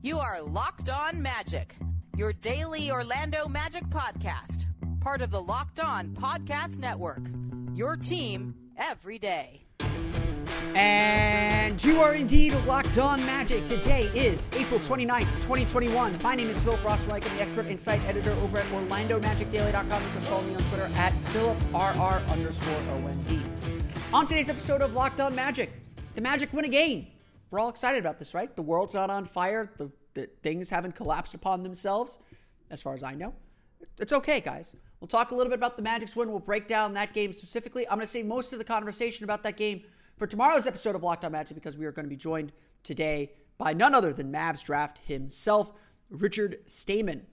You are Locked On Magic, your daily Orlando Magic podcast, part of the Locked On Podcast Network. Your team every day. And you are indeed locked on magic. Today is April 29th, 2021. My name is Philip Rossman. I'm the expert insight editor over at OrlandoMagicDaily.com. You can follow me on Twitter at PhilipRR underscore OMD. On today's episode of Locked On Magic, the Magic win a game. We're all excited about this, right? The world's not on fire. The, the things haven't collapsed upon themselves, as far as I know. It's okay, guys. We'll talk a little bit about the Magic's win. We'll break down that game specifically. I'm going to save most of the conversation about that game for tomorrow's episode of Locked On Magic because we are going to be joined today by none other than Mavs draft himself, Richard Stayman,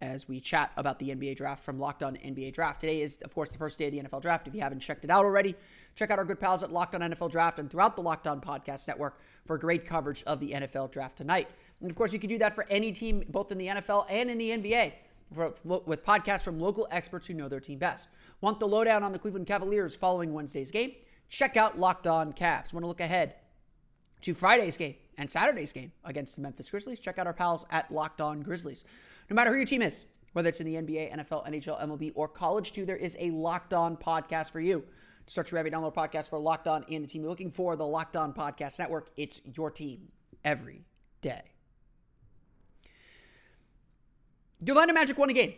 as we chat about the NBA draft from Locked On NBA Draft. Today is, of course, the first day of the NFL draft. If you haven't checked it out already, check out our good pals at Locked On NFL Draft and throughout the Locked On Podcast Network for great coverage of the NFL draft tonight. And of course, you can do that for any team, both in the NFL and in the NBA, for, with podcasts from local experts who know their team best. Want the lowdown on the Cleveland Cavaliers following Wednesday's game? Check out Locked On Cavs. Want to look ahead to Friday's game and Saturday's game against the Memphis Grizzlies? Check out our pals at Locked On Grizzlies. No matter who your team is, whether it's in the NBA, NFL, NHL, MLB, or college too, there is a Locked On podcast for you. Search for every download podcast for Locked On and the team you're looking for, the Locked On Podcast Network. It's your team every day. The Orlando Magic won a game.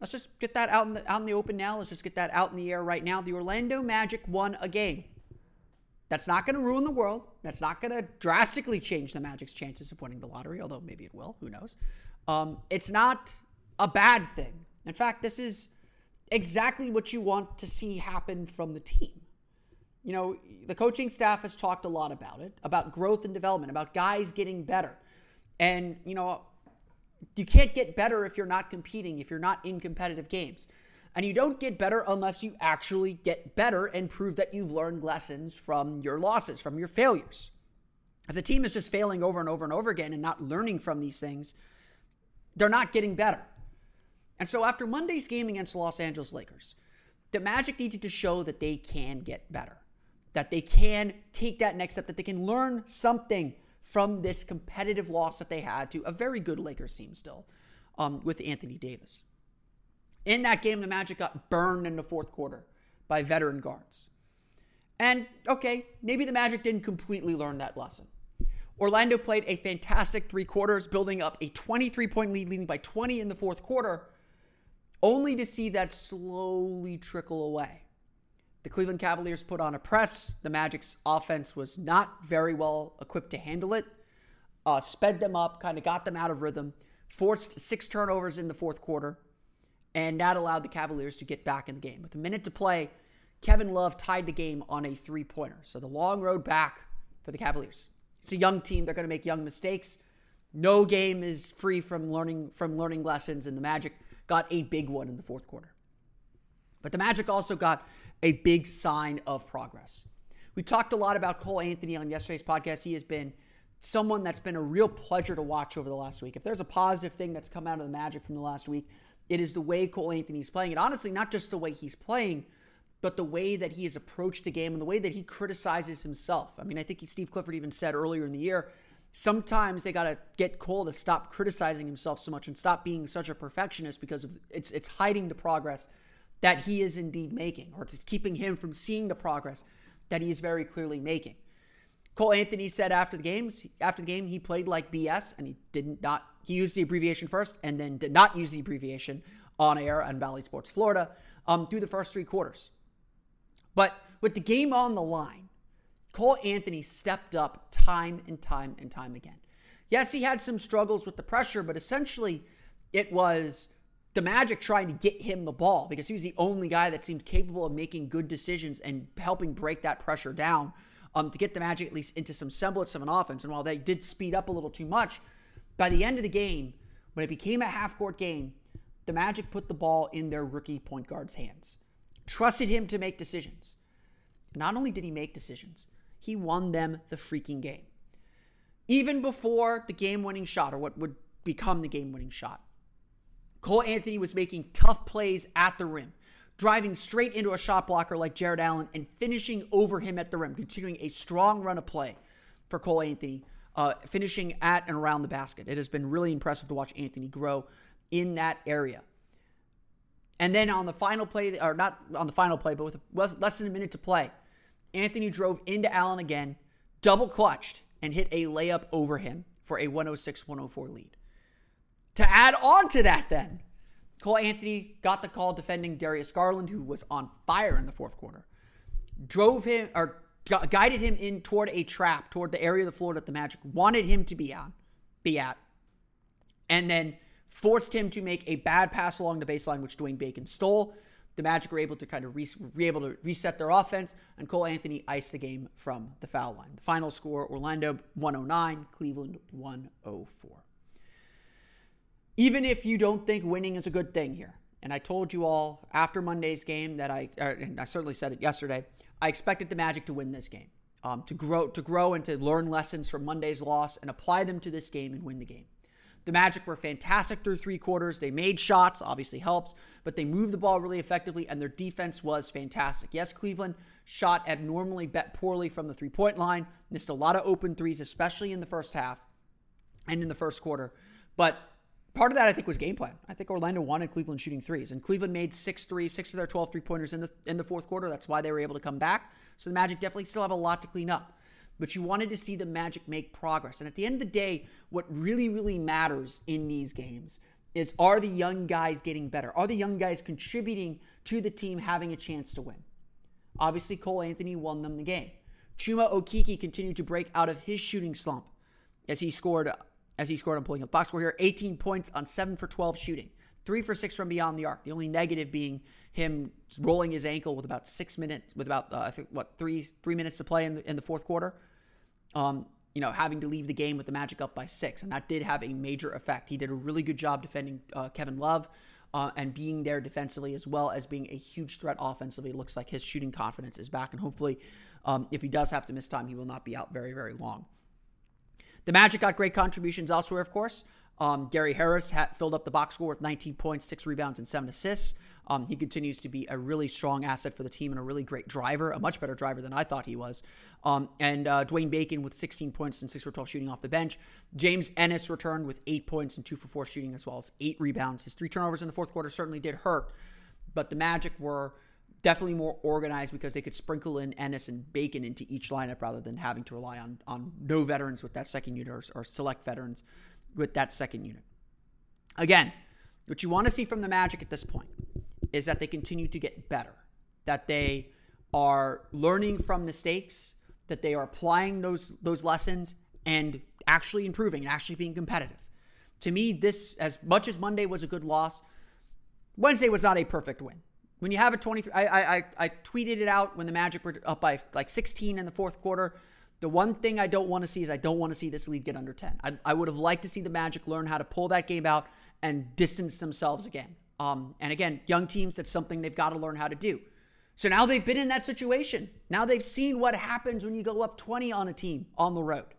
Let's just get that out in the out in the open now. Let's just get that out in the air right now. The Orlando Magic won a game. That's not going to ruin the world. That's not going to drastically change the Magic's chances of winning the lottery, although maybe it will. Who knows? Um, it's not a bad thing. In fact, this is exactly what you want to see happen from the team. You know, the coaching staff has talked a lot about it, about growth and development, about guys getting better. And, you know, you can't get better if you're not competing, if you're not in competitive games. And you don't get better unless you actually get better and prove that you've learned lessons from your losses, from your failures. If the team is just failing over and over and over again and not learning from these things, they're not getting better. And so after Monday's game against the Los Angeles Lakers, the Magic needed to show that they can get better, that they can take that next step, that they can learn something from this competitive loss that they had to a very good Lakers team still um, with Anthony Davis. In that game, the Magic got burned in the fourth quarter by veteran guards. And okay, maybe the Magic didn't completely learn that lesson. Orlando played a fantastic three quarters, building up a 23 point lead, leading by 20 in the fourth quarter, only to see that slowly trickle away. The Cleveland Cavaliers put on a press. The Magic's offense was not very well equipped to handle it. Uh, sped them up, kind of got them out of rhythm, forced six turnovers in the fourth quarter, and that allowed the Cavaliers to get back in the game. With a minute to play, Kevin Love tied the game on a three pointer. So the long road back for the Cavaliers. It's a young team. They're going to make young mistakes. No game is free from learning from learning lessons, and the Magic got a big one in the fourth quarter. But the Magic also got a big sign of progress. We talked a lot about Cole Anthony on yesterday's podcast. He has been someone that's been a real pleasure to watch over the last week. If there's a positive thing that's come out of the Magic from the last week, it is the way Cole Anthony's playing. And honestly, not just the way he's playing, but the way that he has approached the game and the way that he criticizes himself. I mean, I think Steve Clifford even said earlier in the year, sometimes they got to get Cole to stop criticizing himself so much and stop being such a perfectionist because of it's it's hiding the progress that he is indeed making, or it's keeping him from seeing the progress that he is very clearly making. Cole Anthony said after the games, after the game, he played like BS and he didn't not he used the abbreviation first and then did not use the abbreviation on air on Bally Sports Florida um, through the first three quarters. But with the game on the line, Cole Anthony stepped up time and time and time again. Yes, he had some struggles with the pressure, but essentially it was the Magic trying to get him the ball because he was the only guy that seemed capable of making good decisions and helping break that pressure down um, to get the Magic at least into some semblance of an offense. And while they did speed up a little too much, by the end of the game, when it became a half court game, the Magic put the ball in their rookie point guard's hands, trusted him to make decisions. Not only did he make decisions, he won them the freaking game. Even before the game winning shot, or what would become the game winning shot, Cole Anthony was making tough plays at the rim, driving straight into a shot blocker like Jarrett Allen and finishing over him at the rim, continuing a strong run of play for Cole Anthony uh, finishing at and around the basket. It has been really impressive to watch Anthony grow in that area. And then on the final play, or not on the final play, but with less than a minute to play, Anthony drove into Allen again, double clutched, and hit a layup over him for a 106 104 lead. To add on to that, then, Cole Anthony got the call defending Darius Garland, who was on fire in the fourth quarter. Drove him or guided him in toward a trap, toward the area of the floor that the Magic wanted him to be on, be at, and then forced him to make a bad pass along the baseline, which Dwayne Bacon stole. The Magic were able to kind of re- were able to reset their offense, and Cole Anthony iced the game from the foul line. The final score: Orlando 109, Cleveland 104 even if you don't think winning is a good thing here. And I told you all after Monday's game that I, and I certainly said it yesterday, I expected the Magic to win this game, um, to grow, to grow and to learn lessons from Monday's loss and apply them to this game and win the game. The Magic were fantastic through three quarters. They made shots, obviously helps, but they moved the ball really effectively, and their defense was fantastic. Yes, Cleveland shot abnormally, bet poorly from the three point line, missed a lot of open threes, especially in the first half and in the first quarter. But part of that I think was game plan. I think Orlando wanted Cleveland shooting threes, and Cleveland made six threes, six of their 12 three pointers in the in the fourth quarter. That's why they were able to come back. So the Magic definitely still have a lot to clean up. But you wanted to see the Magic make progress. And at the end of the day, what really, really matters in these games is are the young guys getting better? Are the young guys contributing to the team having a chance to win? Obviously, Cole Anthony won them the game. Chuma Okeke continued to break out of his shooting slump as he scored as he scored. I'm pulling up box score here 18 points on 7 for 12 shooting, 3 for 6 from beyond the arc. The only negative being him rolling his ankle with about six minutes, with about, uh, I think, what, three three minutes to play in the, in the fourth quarter. Um, you know, having to leave the game with the Magic up by six. And that did have a major effect. He did a really good job defending uh, Kevin Love. Uh, and being there defensively as well as being a huge threat offensively. It looks like his shooting confidence is back, and hopefully, um, if he does have to miss time, he will not be out very, very long. The Magic got great contributions elsewhere, of course. Um, Gary Harris filled up the box score with 19 points, six rebounds, and seven assists. Um, he continues to be a really strong asset for the team and a really great driver, a much better driver than I thought he was. Um, and uh, Dwayne Bacon with 16 points and 6 for 12 shooting off the bench. James Ennis returned with 8 points and 2 for 4 shooting, as well as 8 rebounds. His three turnovers in the fourth quarter certainly did hurt, but the Magic were definitely more organized because they could sprinkle in Ennis and Bacon into each lineup rather than having to rely on on no veterans with that second unit or, or select veterans with that second unit. Again, what you want to see from the Magic at this point is that they continue to get better, that they are learning from mistakes, that they are applying those those lessons and actually improving and actually being competitive. To me, this as much as Monday was a good loss, Wednesday was not a perfect win. When you have a 23 I, I i tweeted it out when the magic were up by like 16 in the fourth quarter. The one thing i don't want to see is i don't want to see this lead get under 10 I, I would have liked to see the magic learn how to pull that game out and distance themselves again um, and again young teams that's something they've got to learn how to do so now they've been in that situation now they've seen what happens when you go up 20 on a team on the road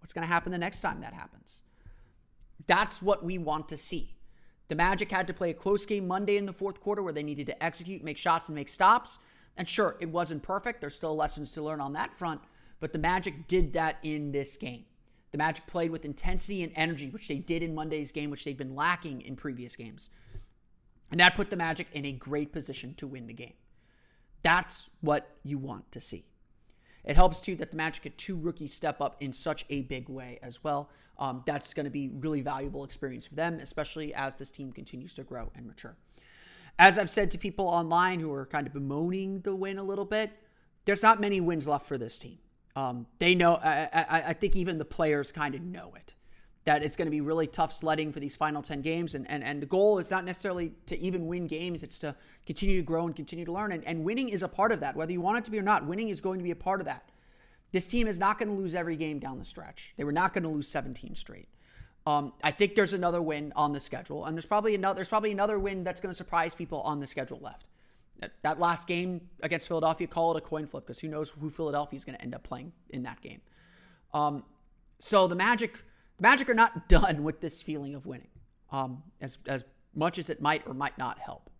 what's going to happen the next time that happens that's what we want to see the Magic had to play a close game Monday in the fourth quarter where they needed to execute, make shots, and make stops. And sure, it wasn't perfect. There's still lessons to learn on that front, but the Magic did that in this game. The Magic played with intensity and energy, which they did in Monday's game, which they've been lacking in previous games. And that put the Magic in a great position to win the game. That's what you want to see. It helps too that the Magic had two rookies step up in such a big way as well. Um, that's going to be really valuable experience for them, especially as this team continues to grow and mature. As I've said to people online who are kind of bemoaning the win a little bit, there's not many wins left for this team. Um, they know. I, I, I think even the players kind of know it that it's going to be really tough sledding for these final 10 games. And, and, and the goal is not necessarily to even win games, it's to continue to grow and continue to learn. And, and winning is a part of that. Whether you want it to be or not, winning is going to be a part of that. This team is not going to lose every game down the stretch. They were not going to lose 17 straight. Um, I think there's another win on the schedule, and there's probably another there's probably another win that's going to surprise people on the schedule left. That, that last game against Philadelphia, call it a coin flip because who knows who Philadelphia is going to end up playing in that game. Um, so the Magic Magic are not done with this feeling of winning, um, as, as much as it might or might not help.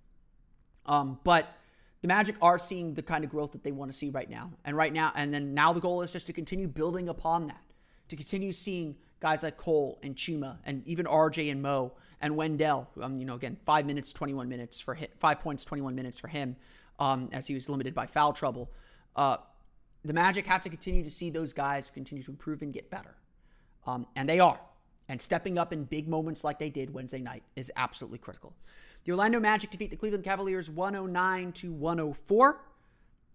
Um, but the Magic are seeing the kind of growth that they want to see right now. And right now, and then now the goal is just to continue building upon that. to continue seeing guys like Cole and Chuma and even RJ and Mo and Wendell, um, you know, again, five minutes, 21 minutes for him, five points, 21 minutes for him, um, as he was limited by foul trouble. Uh, the Magic have to continue to see those guys continue to improve and get better. Um, and they are. And stepping up in big moments like they did Wednesday night is absolutely critical. The Orlando Magic defeat the Cleveland Cavaliers 109 to 104.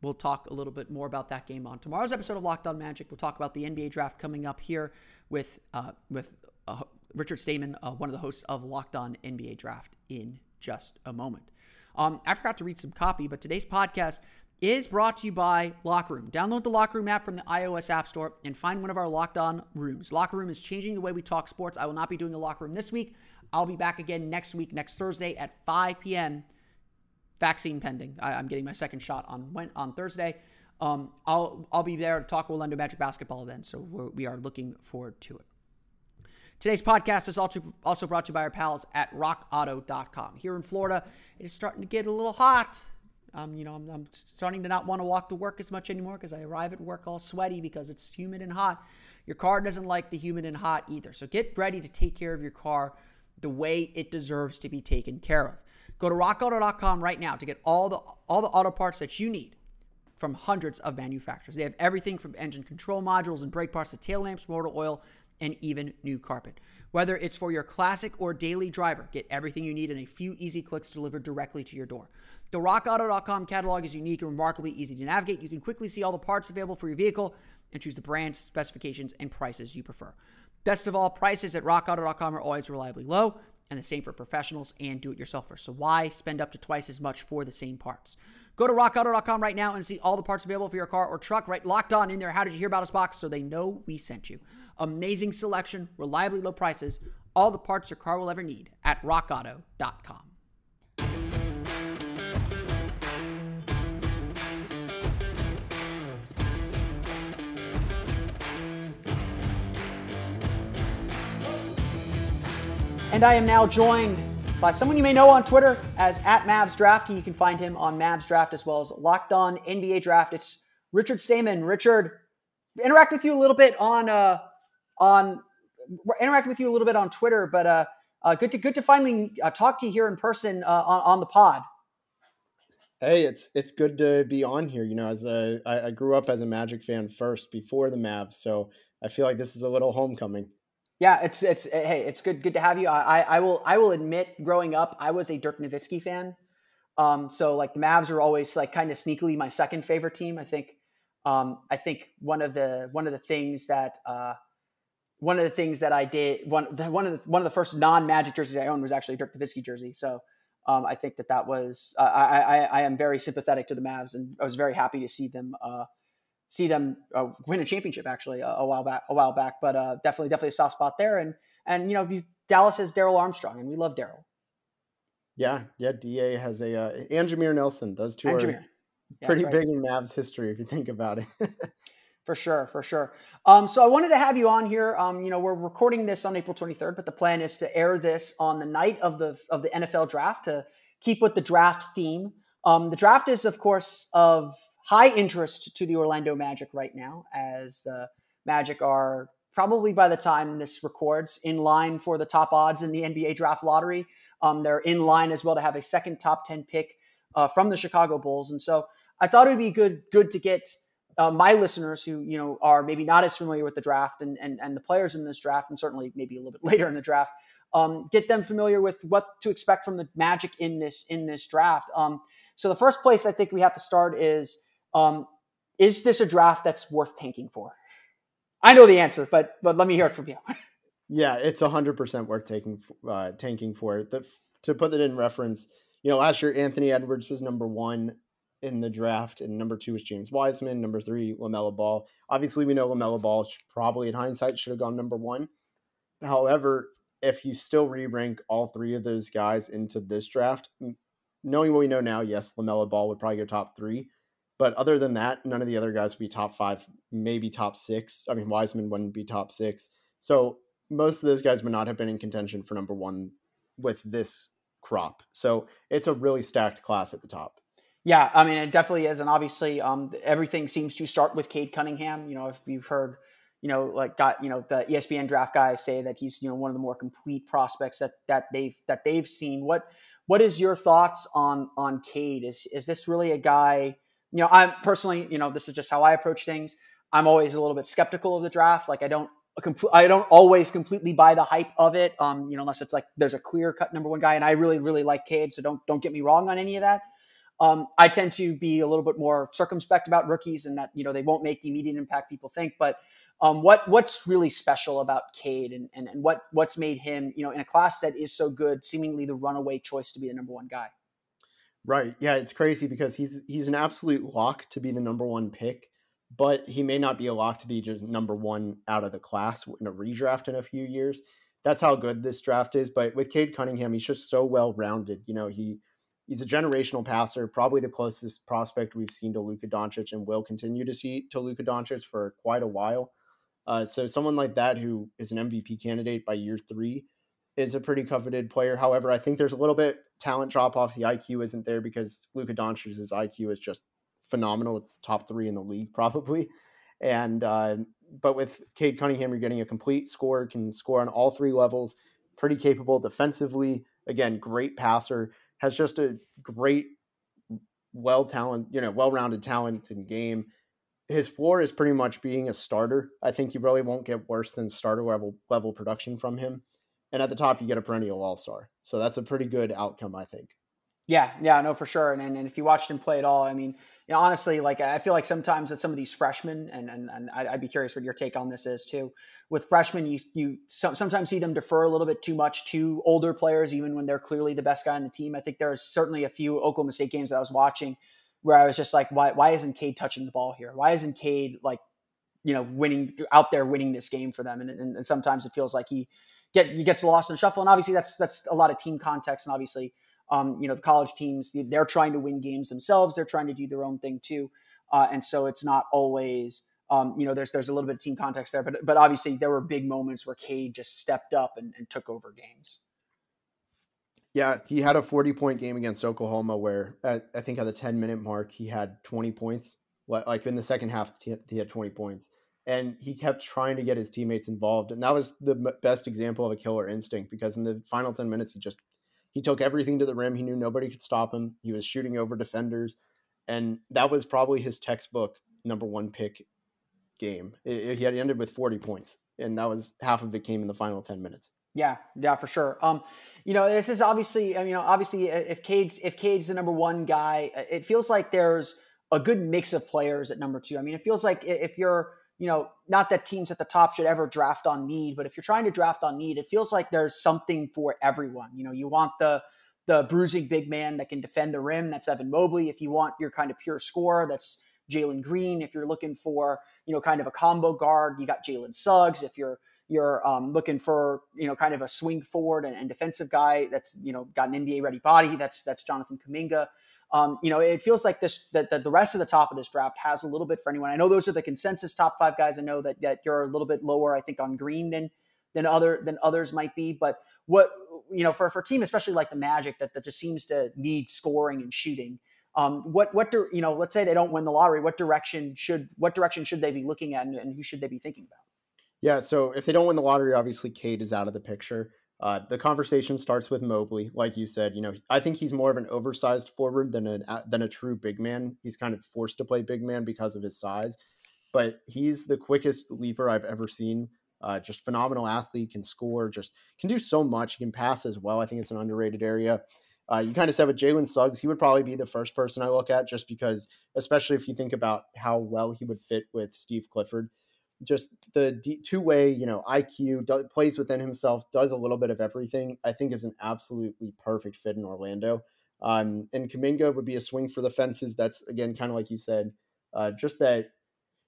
We'll talk a little bit more about that game on tomorrow's episode of Locked On Magic. We'll talk about the NBA draft coming up here with uh, with uh, Richard Stayman, uh, one of the hosts of Locked On NBA Draft, in just a moment. Um, I forgot to read some copy, but today's podcast is brought to you by Locker Room. Download the Locker Room app from the iOS App Store and find one of our Locked On rooms. Locker Room is changing the way we talk sports. I will not be doing a Locker Room this week. I'll be back again next week, next Thursday at 5 p.m. Vaccine pending. I, am getting my second shot on on Thursday. Um, I'll I'll be there to talk Orlando Magic basketball then. So we're, we are looking forward to it. Today's podcast is also, also brought to you by our pals at rockauto.com. Here in Florida, it is starting to get a little hot. Um, you know, I'm, I'm starting to not want to walk to work as much anymore because I arrive at work all sweaty because it's humid and hot. Your car doesn't like the humid and hot either. So get ready to take care of your car the way it deserves to be taken care of. Go to rockauto.com right now to get all the all the auto parts that you need from hundreds of manufacturers. They have everything from engine control modules and brake parts to tail lamps, motor oil, and even new carpet. Whether it's for your classic or daily driver, get everything you need in a few easy clicks delivered directly to your door. The rockauto.com catalog is unique and remarkably easy to navigate. You can quickly see all the parts available for your vehicle and choose the brands, specifications, and prices you prefer. Best of all, prices at rockauto.com are always reliably low, and the same for professionals and do it yourselfers. So why spend up to twice as much for the same parts? Go to rockauto.com right now and see all the parts available for your car or truck, right? Locked on in there. How did you hear about us box so they know we sent you? Amazing selection, reliably low prices, all the parts your car will ever need at rockauto.com. And I am now joined by someone you may know on Twitter as at Mavs Drafty. You can find him on Mavs Draft as well as Locked On NBA Draft. It's Richard Stayman. Richard, interact with you a little bit on uh, on interact with you a little bit on Twitter, but uh, uh, good to good to finally uh, talk to you here in person uh, on on the pod. Hey, it's it's good to be on here. You know, as a I, I grew up as a Magic fan first before the Mavs, so I feel like this is a little homecoming. Yeah, it's it's eh, hey, it's good good to have you. I I will I will admit, growing up, I was a Dirk Nowitzki fan. Um, so like the Mavs are always like kind of sneakily my second favorite team. I think um, I think one of the one of the things that uh, one of the things that I did one one of the one of the first non Magic jerseys I owned was actually a Dirk Nowitzki jersey. So um, I think that that was uh, I, I I am very sympathetic to the Mavs and I was very happy to see them uh, see them uh, win a championship actually a, a, while back a while back. But uh, definitely definitely a soft spot there. And and you know Dallas has Darrell Armstrong and we love Darrell Yeah, yeah. Da has a uh, and Jameer Nelson. Those two and are Jameer. pretty yeah, right. big in Mavs history if you think about it. For sure, for sure. Um, so I wanted to have you on here. Um, you know, we're recording this on April 23rd, but the plan is to air this on the night of the of the NFL draft to keep with the draft theme. Um, the draft is, of course, of high interest to the Orlando Magic right now, as the Magic are probably by the time this records in line for the top odds in the NBA draft lottery. Um, they're in line as well to have a second top 10 pick uh, from the Chicago Bulls, and so I thought it would be good good to get uh, my listeners who you know are maybe not as familiar with the draft and, and and the players in this draft, and certainly maybe a little bit later in the draft, um, get them familiar with what to expect from the Magic in this in this draft. Um, so the first place I think we have to start is um, is this a draft that's worth tanking for? I know the answer, but but let me hear it from you. yeah, it's hundred percent worth taking uh, tanking for. The, to put it in reference, you know, last year Anthony Edwards was number one in the draft, and number two was James Wiseman. Number three, LaMelo Ball. Obviously, we know LaMelo Ball probably in hindsight should have gone number one. However, if you still re rank all three of those guys into this draft, knowing what we know now, yes, LaMelo Ball would probably go top three. But other than that, none of the other guys would be top five, maybe top six. I mean, Wiseman wouldn't be top six. So most of those guys would not have been in contention for number one with this crop. So it's a really stacked class at the top. Yeah, I mean, it definitely is, and obviously, um, everything seems to start with Cade Cunningham. You know, if you've heard, you know, like got you know the ESPN draft guys say that he's you know one of the more complete prospects that that they've that they've seen. What what is your thoughts on on Cade? Is is this really a guy? You know, I'm personally, you know, this is just how I approach things. I'm always a little bit skeptical of the draft. Like I don't I don't always completely buy the hype of it. Um, you know, unless it's like there's a clear cut number one guy, and I really really like Cade, so don't don't get me wrong on any of that. Um, I tend to be a little bit more circumspect about rookies, and that you know they won't make the immediate impact people think. But um, what what's really special about Cade and, and, and what what's made him, you know, in a class that is so good, seemingly the runaway choice to be the number one guy? Right. Yeah, it's crazy because he's he's an absolute lock to be the number one pick, but he may not be a lock to be just number one out of the class in a redraft in a few years. That's how good this draft is. But with Cade Cunningham, he's just so well rounded. You know, he he's a generational passer, probably the closest prospect we've seen to Luka Doncic and will continue to see to Luka Doncic for quite a while. Uh, so someone like that who is an MVP candidate by year three is a pretty coveted player. However, I think there's a little bit talent drop off. The IQ isn't there because Luka Doncic's IQ is just phenomenal. It's top three in the league probably. And uh, but with Cade Cunningham, you're getting a complete score, can score on all three levels, pretty capable defensively. Again, great passer, has just a great, well talent, you know, well-rounded talent in game his floor is pretty much being a starter. I think you really won't get worse than starter level level production from him. And at the top, you get a perennial all star. So that's a pretty good outcome, I think. Yeah, yeah, no, for sure. And, and, and if you watched him play at all, I mean, you know, honestly, like I feel like sometimes with some of these freshmen, and and, and I'd be curious what your take on this is too. With freshmen, you you sometimes see them defer a little bit too much to older players, even when they're clearly the best guy on the team. I think there's certainly a few Oklahoma State games that I was watching where I was just like, why why isn't Cade touching the ball here? Why isn't Cade like, you know, winning out there winning this game for them? And, and, and sometimes it feels like he get he gets lost in the shuffle. And obviously that's that's a lot of team context. And obviously, um, you know, the college teams they're trying to win games themselves. They're trying to do their own thing too. Uh, and so it's not always. Um, you know, there's there's a little bit of team context there, but but obviously there were big moments where Cade just stepped up and, and took over games. Yeah, he had a 40 point game against Oklahoma where at, I think at the 10 minute mark, he had 20 points. Like in the second half, he had 20 points. And he kept trying to get his teammates involved. And that was the best example of a killer instinct because in the final 10 minutes, he just he took everything to the rim. He knew nobody could stop him. He was shooting over defenders. And that was probably his textbook number one pick game. It, it, he had ended with 40 points. And that was half of it came in the final 10 minutes. Yeah, yeah, for sure. Um, you know, this is obviously, I mean, obviously, if Cade's if Cade's the number one guy, it feels like there's a good mix of players at number two. I mean, it feels like if you're, you know, not that teams at the top should ever draft on need, but if you're trying to draft on need, it feels like there's something for everyone. You know, you want the the bruising big man that can defend the rim, that's Evan Mobley. If you want your kind of pure scorer, that's Jalen Green. If you're looking for, you know, kind of a combo guard, you got Jalen Suggs. If you're you're um, looking for you know kind of a swing forward and, and, defensive guy that's you know got an NBA ready body. That's that's Jonathan Kuminga. Um, you know, it feels like this that, that the rest of the top of this draft has a little bit for anyone. I know those are the consensus top five guys. I know that that you're a little bit lower, I think, on Green than than other than others might be. But what you know for for a team, especially like the Magic, that that just seems to need scoring and shooting. Um, what what do you know? Let's say they don't win the lottery. What direction should what direction should they be looking at, and, and who should they be thinking about? Yeah, so if they don't win the lottery, obviously Cade is out of the picture. Uh, the conversation starts with Mobley, like you said. You know, I think he's more of an oversized forward than a than a true big man. He's kind of forced to play big man because of his size, but he's the quickest leaper I've ever seen. Uh, just phenomenal athlete, can score, just can do so much. He can pass as well. I think it's an underrated area. Uh, you kind of said with Jalen Suggs, he would probably be the first person I look at, just because, especially if you think about how well he would fit with Steve Clifford just the D- two way, you know, IQ do, plays within himself, does a little bit of everything. I think is an absolutely perfect fit in Orlando. Um, and Kuminga would be a swing for the fences. That's again kind of like you said, uh, just that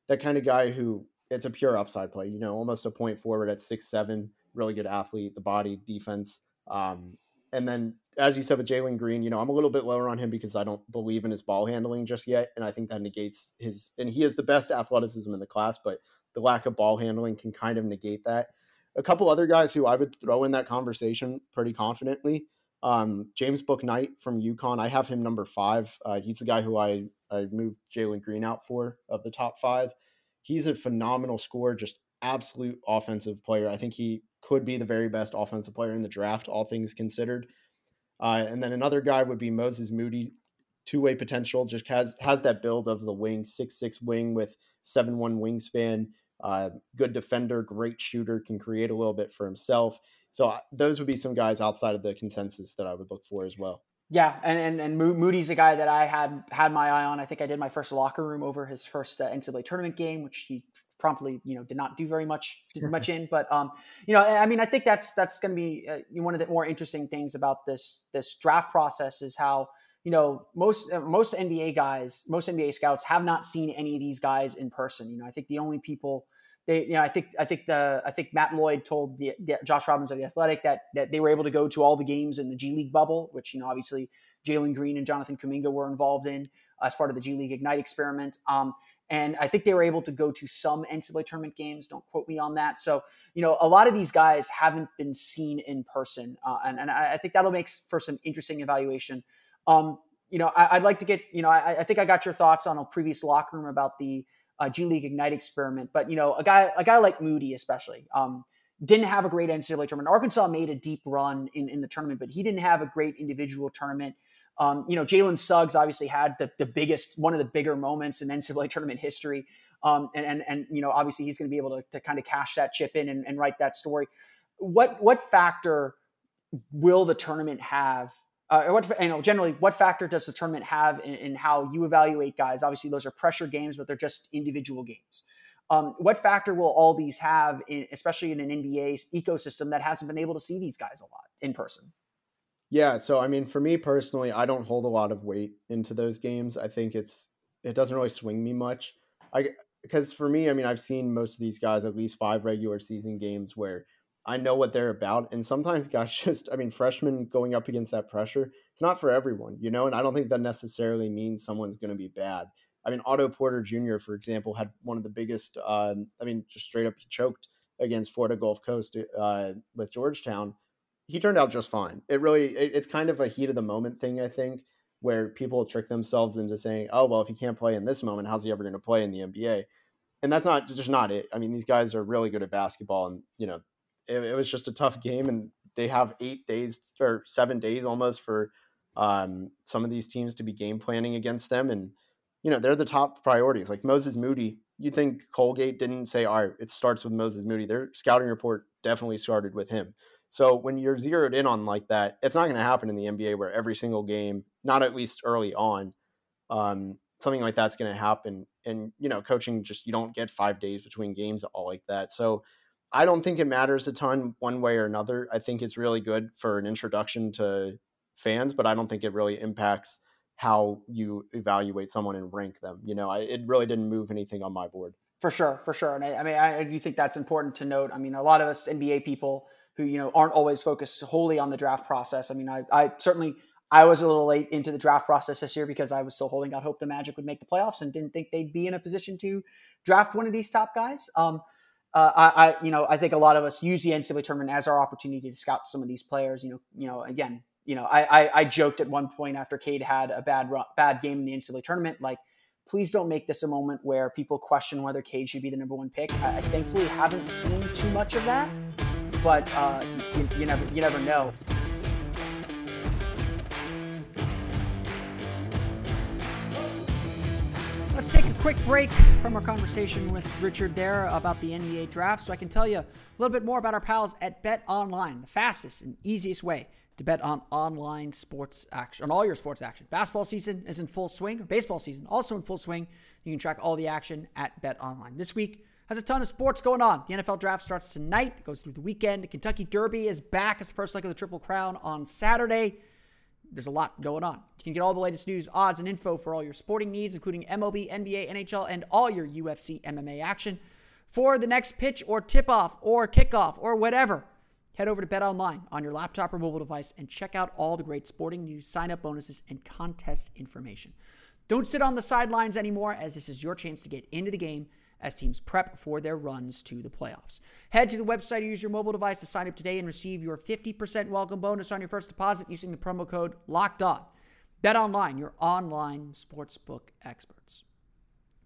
that kind of guy who it's a pure upside play. You know, almost a point forward at six seven, really good athlete, the body, defense. Um, and then as you said with Jalen Green, you know, I'm a little bit lower on him because I don't believe in his ball handling just yet, and I think that negates his. And he has the best athleticism in the class, but the lack of ball handling can kind of negate that. A couple other guys who I would throw in that conversation pretty confidently. Um, James Bouknight from UConn. I have him number five. Uh, he's the guy who I, I moved Jalen Green out for of the top five. He's a phenomenal scorer, just absolute offensive player. I think he could be the very best offensive player in the draft, all things considered. Uh, and then another guy would be Moses Moody, two way potential. Just has has that build of the wing, six six wing with seven one wingspan. Uh, good defender, great shooter, can create a little bit for himself. So uh, those would be some guys outside of the consensus that I would look for as well. Yeah, and, and and Moody's a guy that I had had my eye on. I think I did my first locker room over his first uh, NCAA tournament game, which he promptly you know did not do very much much in. But um, you know, I mean, I think that's that's going to be uh, one of the more interesting things about this this draft process is how you know most uh, most NBA guys, most NBA scouts have not seen any of these guys in person. You know, I think the only people they, you know, I think I think the I think Matt Lloyd told the, the, Josh Robbins of the Athletic that that they were able to go to all the games in the G League bubble, which you know obviously Jalen Green and Jonathan Kuminga were involved in as part of the G League Ignite experiment. Um, and I think they were able to go to some NCAA tournament games. Don't quote me on that. So, you know, a lot of these guys haven't been seen in person. Uh, and, and I think that'll make for some interesting evaluation. Um, you know, I, would like to get, you know, I, I, think I got your thoughts on a previous locker room about the uh, G League Ignite experiment. But you know, a guy a guy like Moody, especially, um, didn't have a great NCAA tournament. Arkansas made a deep run in, in the tournament, but he didn't have a great individual tournament. Um, you know, Jalen Suggs obviously had the, the biggest, one of the bigger moments in NCAA tournament history. Um, and, and, and, you know, obviously he's going to be able to, to kind of cash that chip in and, and write that story. What, what factor will the tournament have uh, what you know generally what factor does the tournament have in, in, how you evaluate guys? Obviously those are pressure games but they're just individual games. Um, what factor will all these have in, especially in an nba ecosystem that hasn't been able to see these guys a lot in person? Yeah so i mean for me personally i don't hold a lot of weight into those games. I think it's it doesn't really swing me much. I because for me i mean i've seen most of these guys at least five regular season games where I know what they're about. And sometimes guys just, I mean, freshmen going up against that pressure, it's not for everyone, you know? And I don't think that necessarily means someone's going to be bad. I mean, Otto Porter Jr., for example, had one of the biggest, um, I mean, just straight up, he choked against Florida Gulf Coast uh, with Georgetown. He turned out just fine. It really, it, it's kind of a heat of the moment thing, I think, where people trick themselves into saying, oh, well, if he can't play in this moment, how's he ever going to play in the NBA? And that's not just not it. I mean, these guys are really good at basketball, and you know it, it, was just a tough game, and they have eight days or seven days almost for um, some of these teams to be game planning against them, and you know they're the top priorities. Like Moses Moody, you think Colgate didn't say, "All right, it starts with Moses Moody." Their scouting report definitely started with him. So when you're zeroed in on like that, it's not going to happen in the NBA where every single game, not at least early on, um, something like that's going to happen. And you know, coaching just you don't get five days between games all like that. So I don't think it matters a ton one way or another. I think it's really good for an introduction to fans, but I don't think it really impacts how you evaluate someone and rank them. You know, I, it really didn't move anything on my board. For sure, for sure. And I, I mean, I, I do think that's important to note. I mean, a lot of us NBA people who you know aren't always focused wholly on the draft process. I mean, I, I certainly I was a little late into the draft process this year because I was still holding out hope the Magic would make the playoffs and didn't think they'd be in a position to draft one of these top guys. Um, uh, I, I, you know, I think a lot of us use the NCAA tournament as our opportunity to scout some of these players. You know, you know, again, you know, I, I, I joked at one point after Cade had a bad bad game in the NCAA tournament, like, please don't make this a moment where people question whether Cade should be the number one pick. I, I thankfully haven't seen too much of that, but uh, you, you never, you never know. Let's take a quick break from our conversation with Richard there about the NBA draft so I can tell you a little bit more about our pals at Bet Online, the fastest and easiest way to bet on online sports action, on all your sports action. Basketball season is in full swing, baseball season also in full swing. You can track all the action at Bet Online. This week has a ton of sports going on. The NFL draft starts tonight, goes through the weekend. The Kentucky Derby is back as the first leg of the Triple Crown on Saturday there's a lot going on. You can get all the latest news, odds, and info for all your sporting needs, including MLB, NBA, NHL, and all your UFC MMA action. For the next pitch or tip off or kickoff or whatever, head over to Bet Online on your laptop or mobile device and check out all the great sporting news, sign up bonuses, and contest information. Don't sit on the sidelines anymore, as this is your chance to get into the game as teams prep for their runs to the playoffs. Head to the website or use your mobile device to sign up today and receive your 50% welcome bonus on your first deposit using the promo code LOCKED ON. Bet online, your online sportsbook experts.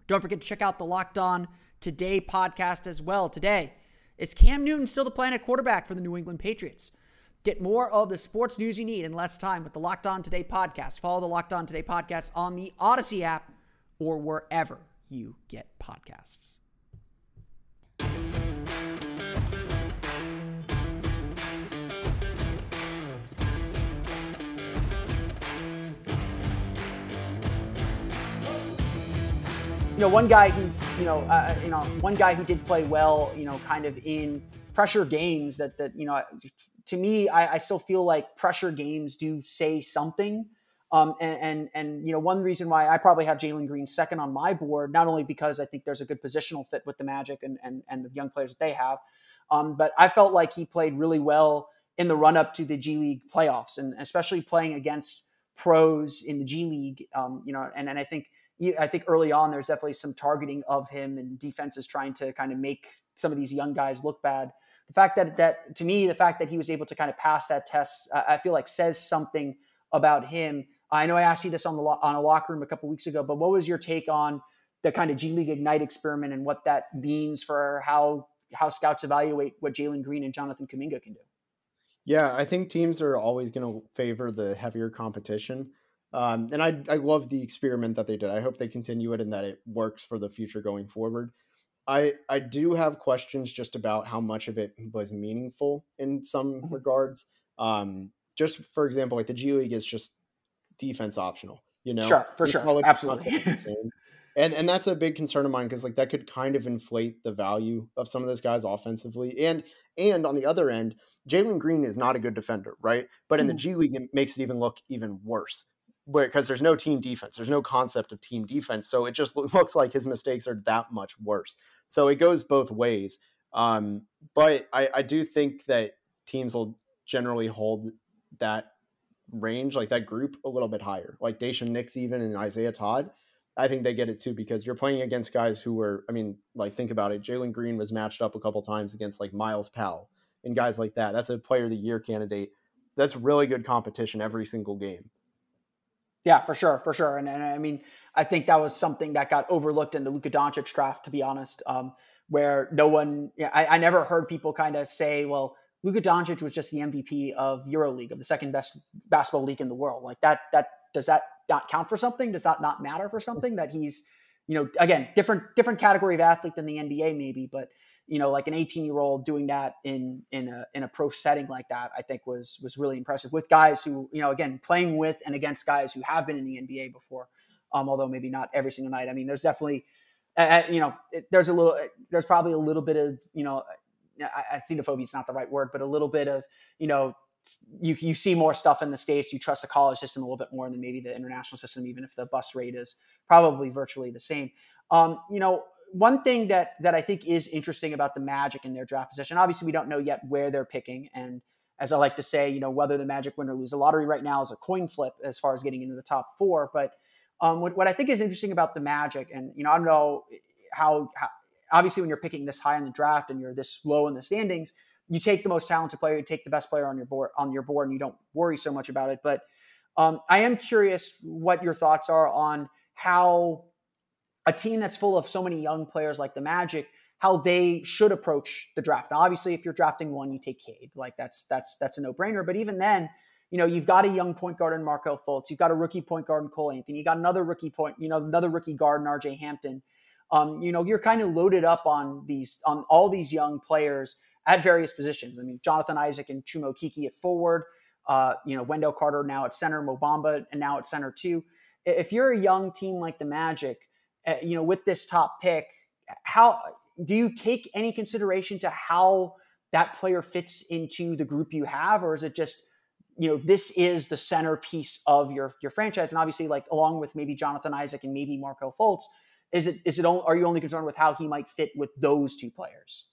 Don't forget to check out the Locked On Today podcast as well. Today, is Cam Newton still the plan at quarterback for the New England Patriots? Get more of the sports news you need in less time with the Locked On Today podcast. Follow the Locked On Today podcast on the Audacy app or wherever you get podcasts. You know, one guy who, you know, uh, you know, one guy who did play well, you know, kind of in pressure games that that you know, to me, I, I still feel like pressure games do say something. Um, and, and, and you know one reason why I probably have Jalen Green second on my board, not only because I think there's a good positional fit with the Magic and and, and the young players that they have, um, but I felt like he played really well in the run up to the G League playoffs, and especially playing against pros in the G League. Um, you know, and and I think I think early on there's definitely some targeting of him and defenses trying to kind of make some of these young guys look bad. The fact that that to me, the fact that he was able to kind of pass that test, I feel like says something about him I know I asked you this on the on a locker room a couple weeks ago, but what was your take on the kind of G League Ignite experiment and what that means for how how scouts evaluate what Jalen Green and Jonathan Kuminga can do? Yeah, I think teams are always going to favor the heavier competition. Um, and I, I love the experiment that they did. I hope they continue it and that it works for the future going forward. I I do have questions just about how much of it was meaningful in some mm-hmm. regards. Um, just for example, like the G League is just defense optional. You know, sure, for sure, absolutely. and and that's a big concern of mine because like that could kind of inflate the value of some of those guys offensively. And and on the other end, Jalen Green is not a good defender, right? But in mm. the G League, it makes it even look even worse because there's no team defense. There's no concept of team defense. So it just looks like his mistakes are that much worse. So it goes both ways. Um, but I, I do think that teams will generally hold that range, like that group, a little bit higher. Like Daishen Nix, even and Isaiah Todd, I think they get it too because you're playing against guys who were, I mean, like think about it. Jalen Green was matched up a couple times against like Myles Powell and guys like that. That's a Player of the Year candidate. That's really good competition every single game. Yeah, for sure, for sure. And, and I mean, I think that was something that got overlooked in the Luka Doncic draft, to be honest, um, where no one, yeah, I, I never heard people kind of say, well, Luka Doncic was just the MVP of EuroLeague, of the second best basketball league in the world. Like that, that does that not count for something? Does that not matter for something that he's, you know, again, different different category of athlete than the NBA maybe, but you know, like an 18 year old doing that in in a in a pro setting like that, I think was was really impressive with guys who, you know, again, playing with and against guys who have been in the NBA before, um, although maybe not every single night. I mean, there's definitely, uh, you know, it, there's a little, there's probably a little bit of, you know, I, xenophobia is not the right word, but a little bit of, you know, you, you see more stuff in the States. You trust the college system a little bit more than maybe the international system, even if the bus rate is probably virtually the same. Um, you know, one thing that that I think is interesting about the Magic in their draft position, obviously we don't know yet where they're picking. And as I like to say, you know, whether the Magic win or lose the lottery right now is a coin flip as far as getting into the top four. But um, what, what I think is interesting about the Magic, and you know, I don't know how, how obviously when you're picking this high in the draft and you're this low in the standings, you take the most talented player, you take the best player on your board on your board, and you don't worry so much about it. But um, I am curious what your thoughts are on how a team that's full of so many young players like the Magic, how they should approach the draft. Now, obviously, if you're drafting one, you take Cade, like that's that's that's a no brainer. But even then, you know, you've got a young point guard in Markelle Fultz, you've got a rookie point guard in Cole Anthony, you got another rookie point, you know, another rookie guard in RJ Hampton um, you know, you're kind of loaded up on these on all these young players at various positions. I mean, Jonathan Isaac and Chuma Okeke at forward, uh, you know, Wendell Carter now at center, Mo Bamba and now at center too. If you're a young team like the Magic, uh, you know, with this top pick, how do you take any consideration to how that player fits into the group you have, or is it just you know this is the centerpiece of your your franchise and obviously like along with maybe jonathan isaac and maybe markelle fultz is it is it are you only concerned with how he might fit with those two players?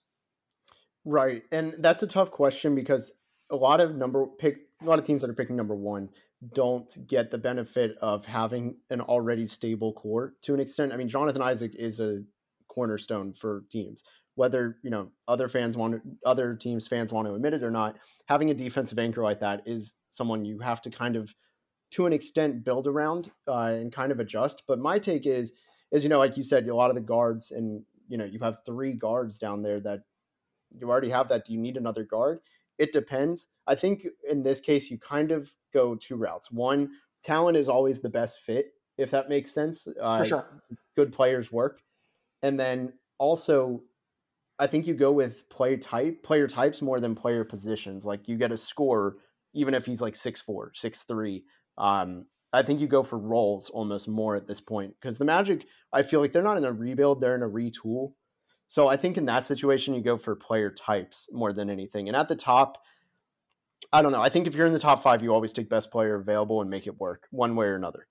Right, and that's a tough question because a lot of number pick a lot of teams that are picking number one don't get the benefit of having an already stable core to an extent. I mean, Jonathan Isaac is a cornerstone for teams. Whether you know other fans want other teams fans want to admit it or not, having a defensive anchor like that is someone you have to kind of, to an extent, build around uh, and kind of adjust. But my take is is you know like you said a lot of the guards and you know, you have three guards down there that you already have that. Do you need another guard? It depends. I think in this case, you kind of go two routes. One, talent is always the best fit, if that makes sense. Uh, For sure. Good players work. And then also, I think you go with play type, player types more than player positions. Like you get a score, even if he's like six four, six three. Um, I think you go for roles almost more at this point because the Magic, I feel like they're not in a rebuild, they're in a retool. So I think in that situation, you go for player types more than anything. And at the top, I don't know. I think if you're in the top five, you always take best player available and make it work one way or another.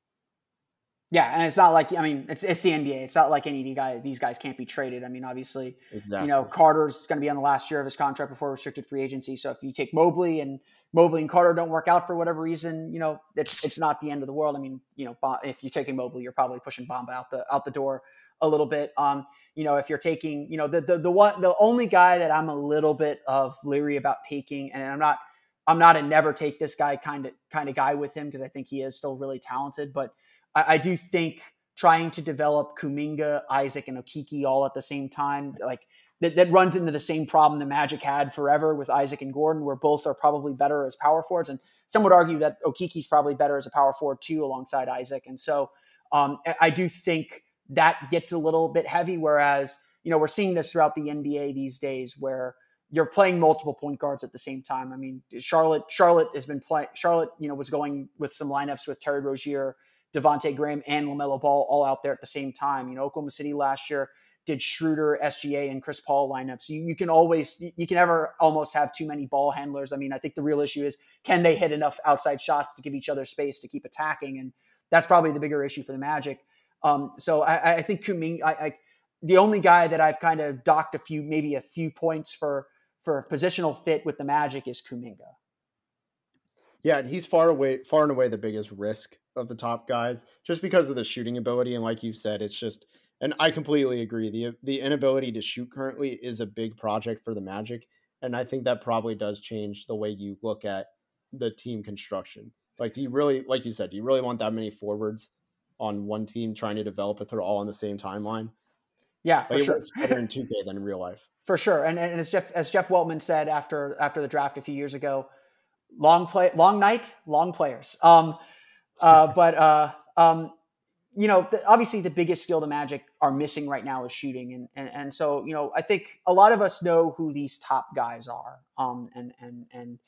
Yeah, and it's not like I mean, it's it's the NBA. It's not like any of the guys these guys can't be traded. I mean, obviously, exactly. you know, Carter's going to be on the last year of his contract before restricted free agency. So if you take Mobley and Mobley and Carter don't work out for whatever reason, you know, it's it's not the end of the world. I mean, you know, if you're taking Mobley, you're probably pushing Bamba out the out the door a little bit. Um, you know, if you're taking, you know, the the the one the only guy that I'm a little bit of leery about taking, and I'm not I'm not a never take this guy kind of kind of guy with him because I think he is still really talented, but I, I do think trying to develop Kuminga, Isaac, and Okeke all at the same time, like that, that runs into the same problem the Magic had forever with Isaac and Gordon, where both are probably better as power forwards. And some would argue that Okeke's probably better as a power forward too, alongside Isaac. And so um, I do think that gets a little bit heavy. Whereas, you know, we're seeing this throughout the NBA these days where you're playing multiple point guards at the same time. I mean, Charlotte, Charlotte has been playing, Charlotte, you know, was going with some lineups with Terry Rozier Devonte Graham and LaMelo Ball all out there at the same time. You know, Oklahoma City last year did Schroeder, SGA, and Chris Paul lineups. You, you can always, you can never almost have too many ball handlers. I mean, I think the real issue is can they hit enough outside shots to give each other space to keep attacking? And that's probably the bigger issue for the Magic. Um, so I, I think Kuming, I, I, the only guy that I've kind of docked a few, maybe a few points for for positional fit with the Magic is Kuminga. Yeah, and he's far away, far and away the biggest risk of the top guys, just because of the shooting ability. And like you said, it's just, and I completely agree. the The inability to shoot currently is a big project for the Magic, and I think that probably does change the way you look at the team construction. Like, do you really, like you said, do you really want that many forwards on one team trying to develop if they're all on the same timeline? Yeah, for like, sure. It's better in 2K than in real life. For sure, and, and as Jeff as Jeff Weltman said after after the draft a few years ago, long play, long night, long players. Um, uh, but uh, um, you know, the, obviously the biggest skill the Magic are missing right now is shooting, and, and and so you know, I think a lot of us know who these top guys are, um, and and and.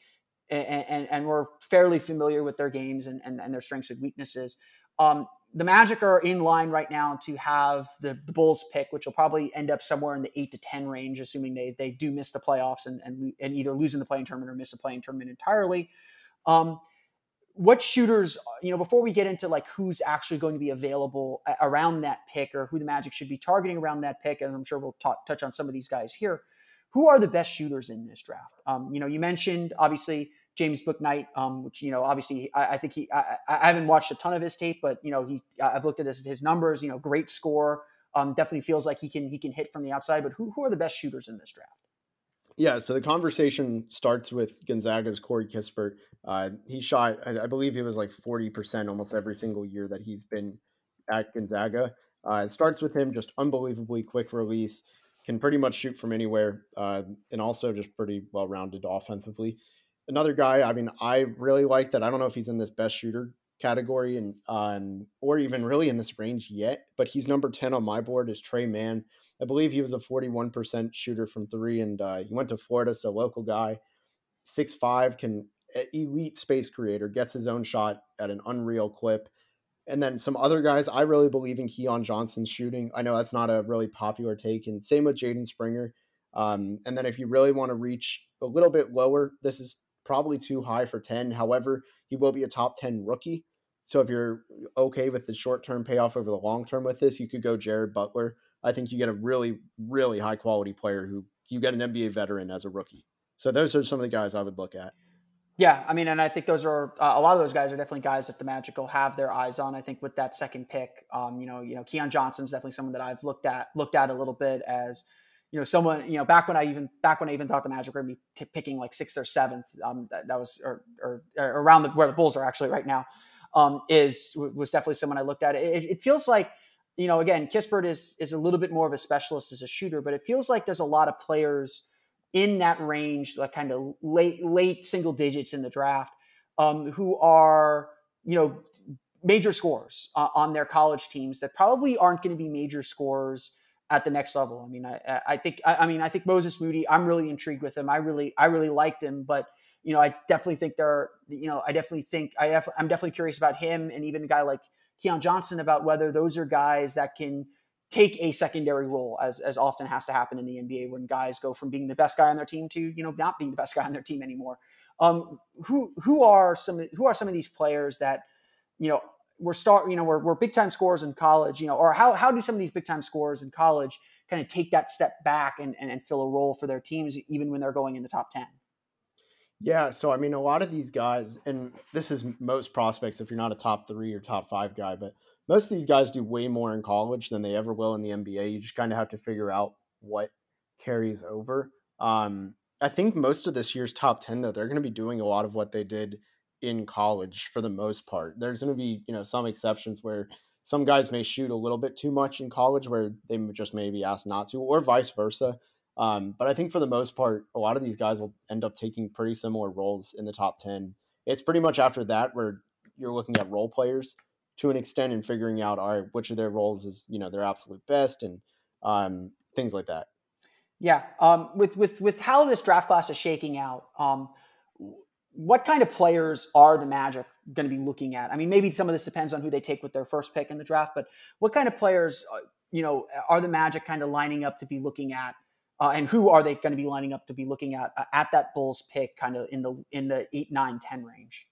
And, and, we're fairly familiar with their games and, and, and their strengths and weaknesses. Um, the Magic are in line right now to have the, the, Bulls pick, which will probably end up somewhere in the eight to ten range, assuming they they do miss the playoffs and and, and either lose in the play-in tournament or miss the play-in tournament entirely. Um, what shooters, you know, before we get into like who's actually going to be available around that pick or who the Magic should be targeting around that pick, and I'm sure we'll talk, touch on some of these guys here. Who are the best shooters in this draft? Um, you know, you mentioned obviously James Bouknight, um, which you know, obviously, I, I think he. I, I, haven't watched a ton of his tape, but you know, he. I've looked at his, his numbers. You know, great score. Um, definitely feels like he can he can hit from the outside. But who who are the best shooters in this draft? Yeah, so the conversation starts with Gonzaga's Corey Kispert. Uh, he shot, I, I, believe, he was like forty percent almost every single year that he's been at Gonzaga. Uh, it starts with him just unbelievably quick release, can pretty much shoot from anywhere, uh, and also just pretty well rounded offensively another guy. I mean, I really like that. I don't know if he's in this best shooter category and um, or even really in this range yet, but he's number ten on my board. Is Tre Mann? I believe he was a forty-one percent shooter from three, and uh, he went to Florida, so local guy, six five, can elite space creator, gets his own shot at an unreal clip. And then some other guys, I really believe in Keon Johnson's shooting. I know that's not a really popular take, and same with Jaden Springer. Um, and then if you really want to reach a little bit lower, this is probably too high for 10. However, he will be a top 10 rookie. So if you're okay with the short term payoff over the long term with this, you could go Jared Butler. I think you get a really, really high quality player who you get an NBA veteran as a rookie. So those are some of the guys I would look at. Yeah, I mean, and I think those are uh, a lot of those guys are definitely guys that the Magic will have their eyes on. I think with that second pick, um, you know, you know, Keon Johnson's definitely someone that I've looked at looked at a little bit as you know, someone, you know, back when I even back when I even thought the Magic were going to be t- picking like sixth or seventh, um, that, that was or, or, or around the, where the Bulls are actually right now, um, is was definitely someone I looked at. It, it feels like you know, again, Kispert is is a little bit more of a specialist as a shooter, but it feels like there's a lot of players in that range, like kind of late late single digits in the draft, um, who are you know major scores uh, on their college teams that probably aren't going to be major scores at the next level. I mean, I, I think I, I mean I think Moses Moody. I'm really intrigued with him. I really I really liked him, but you know I definitely think there. Are, you know I definitely think I def- I'm definitely curious about him and even a guy like Keon Johnson about whether those are guys that can take a secondary role as, as often has to happen in the NBA when guys go from being the best guy on their team to, you know, not being the best guy on their team anymore. Um, who, who are some, who are some of these players that, you know, we're start, you know, we're, we're big time scores in college, you know, or how, how do some of these big time scores in college kind of take that step back and, and, and fill a role for their teams, even when they're going in the top 10? Yeah, so I mean, a lot of these guys, and this is most prospects if you're not a top three or top five guy, but most of these guys do way more in college than they ever will in the NBA. You just kind of have to figure out what carries over. Um, I think most of this year's top 10, though, they're going to be doing a lot of what they did in college for the most part. There's going to be, you know, some exceptions where some guys may shoot a little bit too much in college where they just may be asked not to, or vice versa. Um, but I think for the most part, a lot of these guys will end up taking pretty similar roles in the top 10. It's pretty much after that where you're looking at role players to an extent and figuring out, all right, which of their roles is, you know, their absolute best and um, things like that. Yeah. Um, with, with, with how this draft class is shaking out, um, what kind of players are the Magic going to be looking at? I mean, maybe some of this depends on who they take with their first pick in the draft, but what kind of players, uh, you know, are the Magic kind of lining up to be looking at uh, and who are they going to be lining up to be looking at uh, at that Bulls pick, kind of in the in the eight, nine, ten range?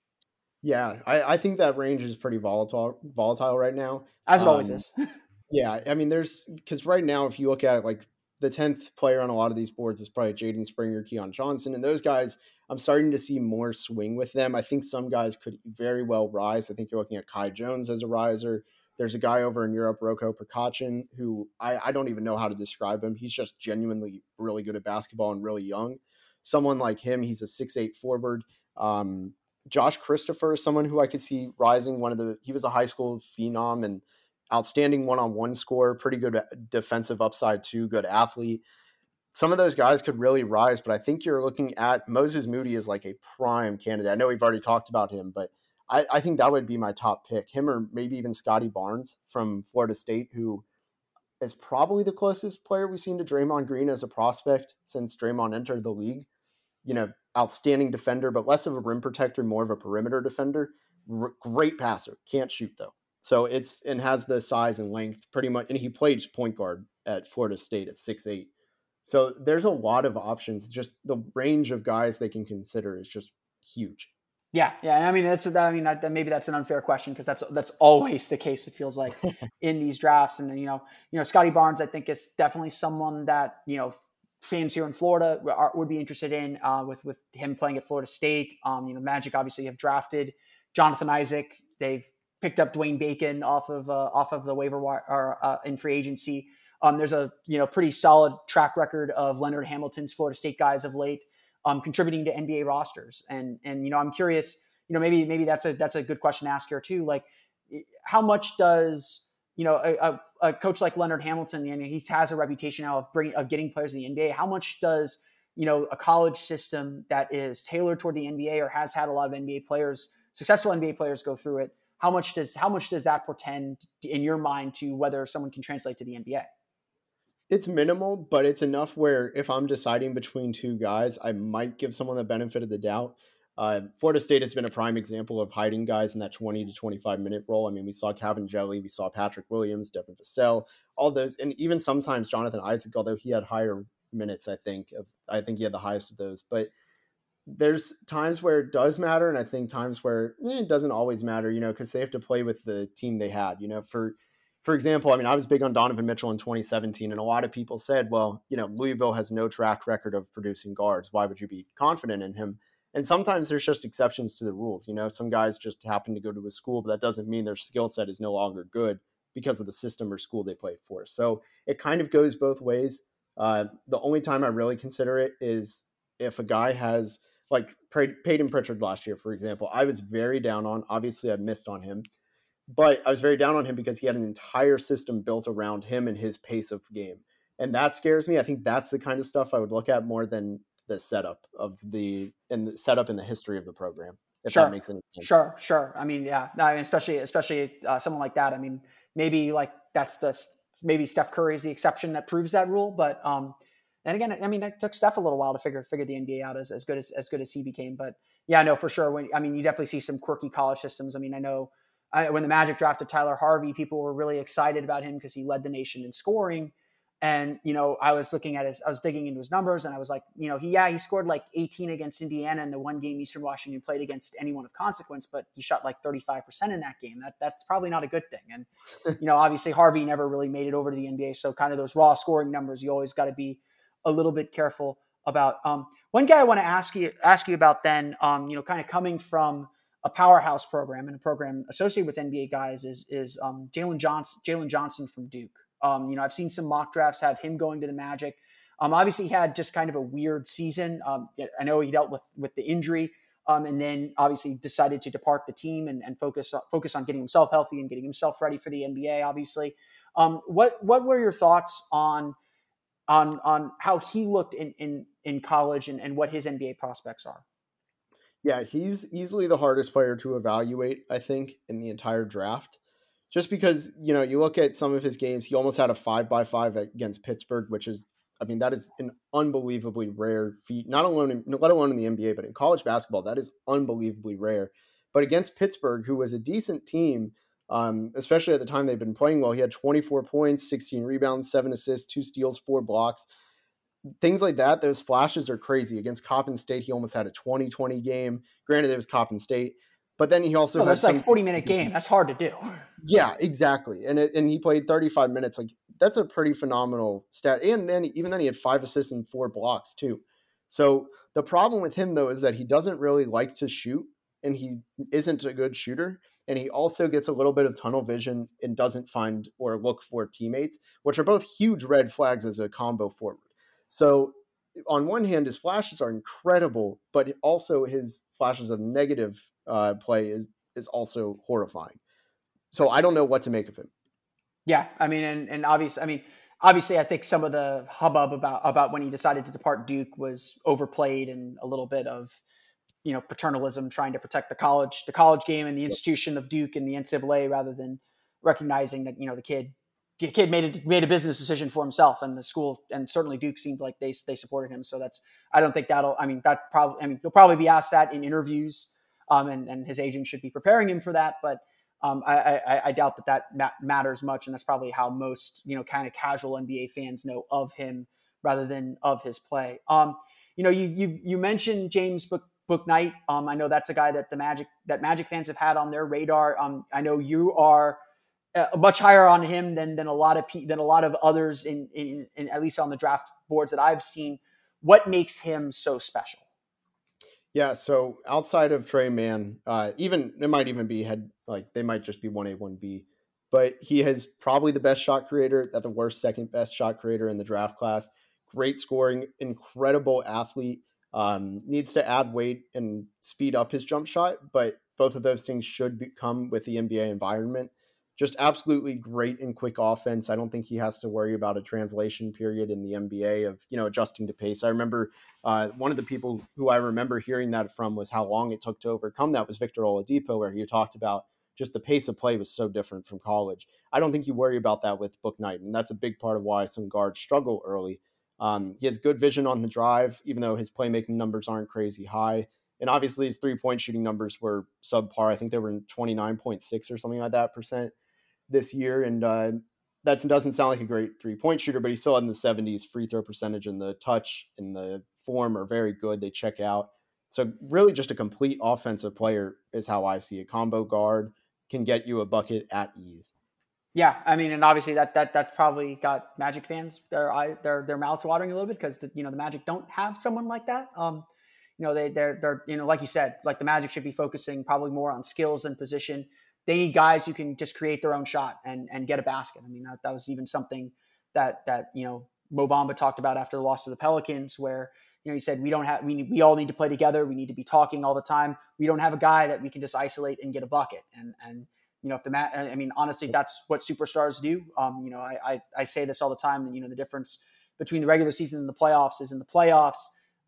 Yeah, I, I think that range is pretty volatile volatile right now, as it um, always is. yeah, I mean, there's because right now, if you look at it, like the tenth player on a lot of these boards is probably Jaden Springer, Keon Johnson, and those guys. I'm starting to see more swing with them. I think some guys could very well rise. I think you're looking at Kai Jones as a riser. There's a guy over in Europe, Roko Prkačin, who I, I don't even know how to describe him. He's just genuinely really good at basketball and really young. Someone like him, he's a six-eight forward. Um, Josh Christopher is someone who I could see rising. One of the he was a high school phenom and outstanding one-on-one scorer, pretty good defensive upside too, good athlete. Some of those guys could really rise, but I think you're looking at Moses Moody as like a prime candidate. I know we've already talked about him, but I, I think that would be my top pick. Him or maybe even Scottie Barnes from Florida State, who is probably the closest player we've seen to Draymond Green as a prospect since Draymond entered the league. You know, outstanding defender, but less of a rim protector, more of a perimeter defender. R- great passer, can't shoot though. So it's and has the size and length pretty much. And he played point guard at Florida State at six eight. So there's a lot of options. Just the range of guys they can consider is just huge. Yeah, yeah, and I mean that's I mean that, maybe that's an unfair question because that's that's always the case. It feels like in these drafts, and you know, you know, Scottie Barnes, I think is definitely someone that you know fans here in Florida are, would be interested in uh, with with him playing at Florida State. Um, you know, Magic obviously have drafted Jonathan Isaac. They've picked up Dwayne Bacon off of uh, off of the waiver wire or uh, in free agency. Um, there's a you know pretty solid track record of Leonard Hamilton's Florida State guys of late um, contributing to NBA rosters. And and you know, I'm curious. You know, maybe maybe that's a that's a good question to ask here too. Like, how much does you know a, a coach like Leonard Hamilton? Know, he has a reputation now of bringing of getting players in the NBA. How much does you know a college system that is tailored toward the NBA or has had a lot of NBA players, successful NBA players, go through it? How much does how much does that portend in your mind to whether someone can translate to the NBA? It's minimal, but it's enough where if I'm deciding between two guys, I might give someone the benefit of the doubt. Uh, Florida State has been a prime example of hiding guys in that 20 to 25 minute role. I mean, we saw Kabengele, we saw Patrick Williams, Devin Vassell, all those, and even sometimes Jonathan Isaac, although he had higher minutes, I think. Of, I think he had the highest of those. But there's times where it does matter, and I think times where eh, it doesn't always matter, you know, because they have to play with the team they had. You know, for for example, I mean, I was big on Donovan Mitchell in 2017, and a lot of people said, well, you know, Louisville has no track record of producing guards. Why would you be confident in him? And sometimes there's just exceptions to the rules. You know, some guys just happen to go to a school, but that doesn't mean their skill set is no longer good because of the system or school they played for. So it kind of goes both ways. Uh, the only time I really consider it is if a guy has, like Payton Pritchard last year, for example, I was very down on. Obviously, I missed on him but I was very down on him because he had an entire system built around him and his pace of game. And that scares me. I think that's the kind of stuff I would look at more than the setup of the and the setup in the history of the program. If sure. that makes any sense. Sure, sure. I mean, yeah. I mean, especially especially uh, someone like that. I mean, maybe like that's the maybe Steph Curry is the exception that proves that rule. But um, and again, I mean, it took Steph a little while to figure figure the NBA out as, as good as as good as he became. But yeah, no, for sure. When I mean, you definitely see some quirky college systems. I mean, I know I, when the Magic drafted Tyler Harvey, people were really excited about him because he led the nation in scoring. And you know, I was looking at his, I was digging into his numbers, and I was like, you know, he yeah, he scored like 18 against Indiana in the one game Eastern Washington played against anyone of consequence, but he shot like 35 percent in that game. That that's probably not a good thing. And you know, obviously Harvey never really made it over to the NBA, so kind of those raw scoring numbers, you always got to be a little bit careful about. Um, one guy I want to ask you ask you about then, um, you know, kind of coming from a powerhouse program and a program associated with NBA guys is is um, Jalen Johnson Jalen Johnson from Duke. Um, you know, I've seen some mock drafts have him going to the Magic. Um, obviously, he had just kind of a weird season. Um, I know he dealt with with the injury, um, and then obviously decided to depart the team and, and focus focus on getting himself healthy and getting himself ready for the NBA. Obviously, um, what what were your thoughts on on on how he looked in in in college and, and what his NBA prospects are? Yeah, he's easily the hardest player to evaluate, I think, in the entire draft. Just because you know you look at some of his games he almost had a five by five against pittsburgh which is i mean that is an unbelievably rare feat not alone in, let alone in the nba but in college basketball that is unbelievably rare. But against pittsburgh who was a decent team um, especially at the time they've been playing well he had 24 points 16 rebounds 7 assists 2 steals 4 blocks things like that those flashes are crazy against coppin state he almost had a 20-20 game granted it was coppin state but then he also no, that's like forty minute game. That's hard to do. Yeah, exactly. And it, and he played thirty five minutes. Like that's a pretty phenomenal stat. And then even then he had five assists and four blocks too. So the problem with him though is that he doesn't really like to shoot, and he isn't a good shooter. And he also gets a little bit of tunnel vision and doesn't find or look for teammates, which are both huge red flags as a combo forward. So on one hand, his flashes are incredible, but also his flashes of negative uh, play is is also horrifying. So I don't know what to make of him. Yeah, I mean, and and obviously, I mean, obviously, I think some of the hubbub about about when he decided to depart Duke was overplayed and a little bit of you know paternalism, trying to protect the college the college game and the institution of Duke and the NCAA rather than recognizing that you know the kid kid made a made a business decision for himself, and the school and certainly Duke seemed like they they supported him. So that's I don't think that'll. I mean that probably. I mean he'll probably be asked that in interviews, um, and and his agent should be preparing him for that. But um, I, I, I doubt that that ma- matters much, and that's probably how most you know kind of casual NBA fans know of him rather than of his play. Um, you know, you you you mentioned James Book Bouknight. Um, I know that's a guy that the Magic that Magic fans have had on their radar. Um, I know you are uh, much higher on him than than a lot of than a lot of others in, in, in at least on the draft boards that I've seen. What makes him so special? Yeah, so outside of Tre Mann, uh, even it might even be had like they might just be one A one B, but he has probably the best shot creator, at the worst second best shot creator in the draft class. Great scoring, incredible athlete. Um, needs to add weight and speed up his jump shot, but both of those things should be, come with the NBA environment just absolutely great and quick offense. I don't think he has to worry about a translation period in the NBA of you know adjusting to pace. I remember uh, one of the people who I remember hearing that from was how long it took to overcome that was Victor Oladipo, where he talked about just the pace of play was so different from college. I don't think you worry about that with Bouknight, and that's a big part of why some guards struggle early. Um, he has good vision on the drive, even though his playmaking numbers aren't crazy high. And obviously, his three point shooting numbers were subpar. I think they were in 29.6 or something like that percent this year, and uh, that doesn't sound like a great three point shooter, but he's still in the 70s. Free throw percentage and the touch and the form are very good. They check out. So really, just a complete offensive player is how I see a combo guard can get you a bucket at ease. Yeah, I mean, and obviously that that that's probably got Magic fans their eye their their mouths watering a little bit because you know the Magic don't have someone like that. Um, you know they they're they're you know like you said, like the Magic should be focusing probably more on skills and position they need guys who can just create their own shot and and get a basket. I mean, that, that was even something that that you know Mo Bamba talked about after the loss to the Pelicans, where you know he said we don't have we we all need to play together. We need to be talking all the time. We don't have a guy that we can just isolate and get a bucket. And and you know, if the mat, I mean, honestly, that's what superstars do. Um, you know, I, I, I say this all the time. You know, the difference between the regular season and the playoffs is in the playoffs.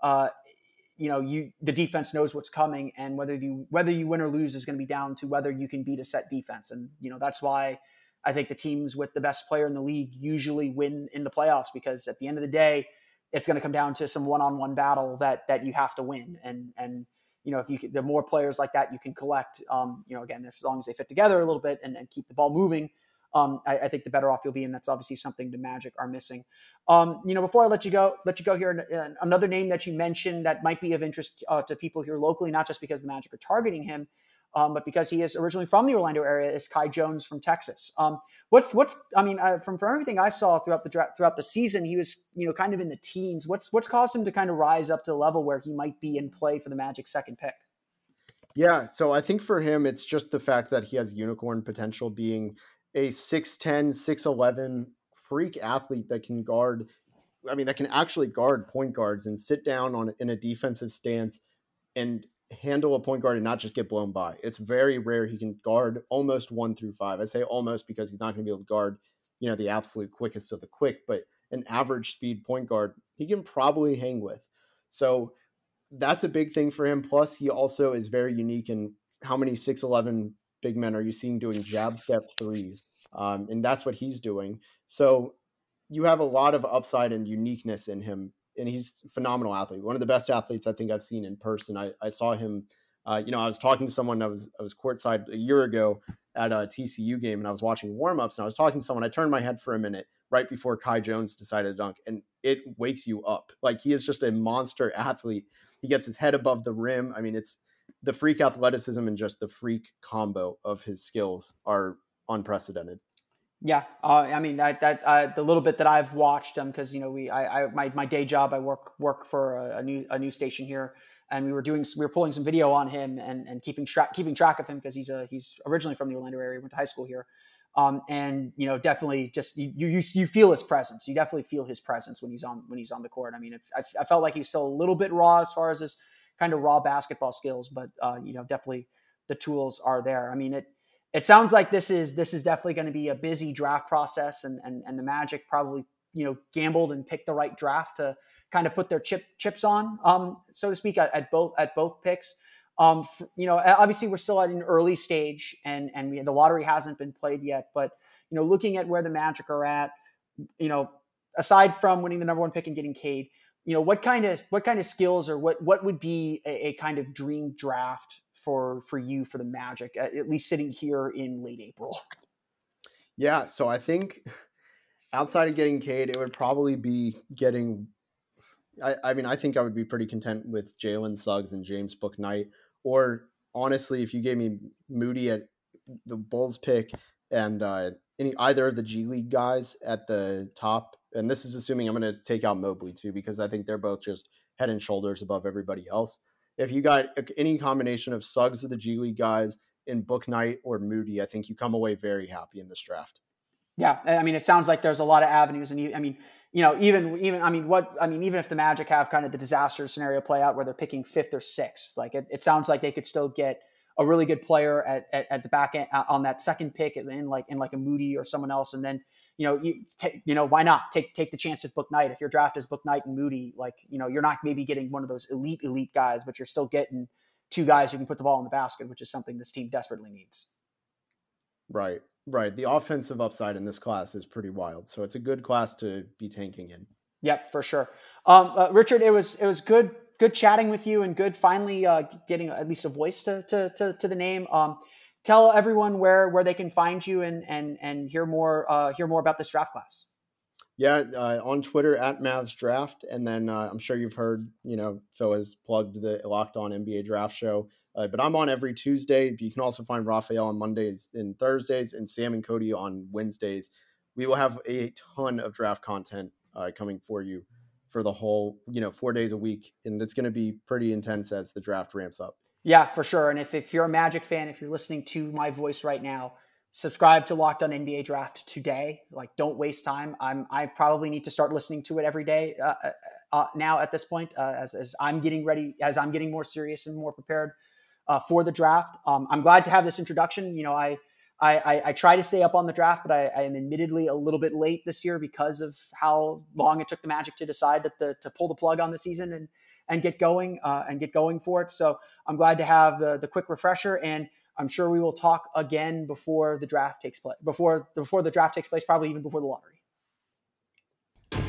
Uh, you know, you the defense knows what's coming, and whether you whether you win or lose is going to be down to whether you can beat a set defense. And you know, that's why I think the teams with the best player in the league usually win in the playoffs because at the end of the day, it's going to come down to some one-on-one battle that that you have to win. And and you know, if you the more players like that you can collect, um, you know, again, as long as they fit together a little bit and, and keep the ball moving, um, I, I, think the better off you'll be, and that's obviously something the Magic are missing. Um, you know, before I let you go, let you go here, another name that you mentioned that might be of interest uh, to people here locally, not just because the Magic are targeting him, um, but because he is originally from the Orlando area, is Kai Jones from Texas. Um, what's what's I mean, uh, from from everything I saw throughout the dra- throughout the season, he was you know kind of in the teens. What's what's caused him to kind of rise up to the level where he might be in play for the Magic second pick? Yeah, so I think for him, it's just the fact that he has unicorn potential, being a 6'10, 6'11 freak athlete that can guard. I mean, that can actually guard point guards and sit down on in a defensive stance and handle a point guard and not just get blown by. It's very rare he can guard almost one through five. I say almost because he's not going to be able to guard, you know, the absolute quickest of the quick, but an average speed point guard he can probably hang with. So that's a big thing for him. Plus, he also is very unique in how many 6'11 big men are you seeing doing jab step threes? Um, and that's what he's doing. So you have a lot of upside and uniqueness in him. And he's phenomenal athlete, one of the best athletes I think I've seen in person. I, I saw him, uh, you know, I was talking to someone I was I was courtside a year ago at a TCU game, and I was watching warmups, and I was talking to someone. I turned my head for a minute right before Kai Jones decided to dunk, and it wakes you up. Like he is just a monster athlete. He gets his head above the rim. I mean, it's the freak athleticism and just the freak combo of his skills are unprecedented. Yeah, uh, I mean that that uh, the little bit that I've watched him because you know we I, I, my my day job I work work for a, a, new a news station here and we were doing we were pulling some video on him and and keeping track keeping track of him because he's a he's originally from the Orlando area went to high school here. Um, and you know definitely just you, you you feel his presence. You definitely feel his presence when he's on when he's on the court. I mean I, I felt like he's still a little bit raw as far as his kind of raw basketball skills, but uh, you know, definitely the tools are there. I mean, it it sounds like this is this is definitely going to be a busy draft process, and and and the Magic probably you know gambled and picked the right draft to kind of put their chip chips on, um, so to speak, at, at both at both picks. Um, you know, obviously we're still at an early stage, and and we, the lottery hasn't been played yet. But you know, looking at where the Magic are at, you know, aside from winning the number one pick and getting Cade, you know what kind of what kind of skills or what what would be a, a, kind of dream draft for for you for the magic at, at least sitting here in late april? Yeah so i think outside of getting Cade, it would probably be getting I, I mean i think i would be pretty content with jalen suggs and james bouknight or honestly if you gave me moody at the bulls pick and uh, any either of the g league guys at the top and this is assuming I'm going to take out Mobley too, because I think they're both just head and shoulders above everybody else. If you got any combination of Suggs of the G League guys in Bouknight or Moody, I think you come away very happy in this draft. Yeah, I mean, it sounds like there's a lot of avenues, and you, I mean, you know, even even I mean, what I mean, even if the Magic have kind of the disaster scenario play out where they're picking fifth or sixth, like it, it sounds like they could still get a really good player at, at, at the back end uh, on that second pick in like in like a Moody or someone else, and then you know, you, t- you know, why not take take the chance at Bouknight if your draft is Bouknight and Moody? Like, you know, you're not maybe getting one of those elite elite guys, but you're still getting two guys who can put the ball in the basket, which is something this team desperately needs. Right, right. The offensive upside in this class is pretty wild, so it's a good class to be tanking in. Yep, for sure. Um, uh, Richard, it was it was good good chatting with you and good finally uh, getting at least a voice to to to, to the name. Um, tell everyone where where they can find you and and and hear more uh, hear more about this draft class. Yeah, uh, on Twitter at Mavs Draft, and then uh, I'm sure you've heard, you know, Phil has plugged the Locked On NBA Draft Show, uh, but I'm on every Tuesday. You can also find Raphael on Mondays and Thursdays, and Sam and Cody on Wednesdays. We will have a ton of draft content uh, coming for you for the whole, you know, four days a week, and it's going to be pretty intense as the draft ramps up. Yeah, for sure. And if, if you're a Magic fan, if you're listening to my voice right now, subscribe to Locked On NBA Draft today. Like, don't waste time. I'm I probably need to start listening to it every day uh, uh, uh, now at this point uh, as as I'm getting ready, as I'm getting more serious and more prepared uh, for the draft. Um, I'm glad to have this introduction. You know, I I, I, I, try to stay up on the draft, but I, I, am admittedly a little bit late this year because of how long it took the Magic to decide that the, to pull the plug on the season and and get going uh, and get going for it. So I'm glad to have the the quick refresher, and I'm sure we will talk again before the draft takes place. Before before the draft takes place, probably even before the lottery.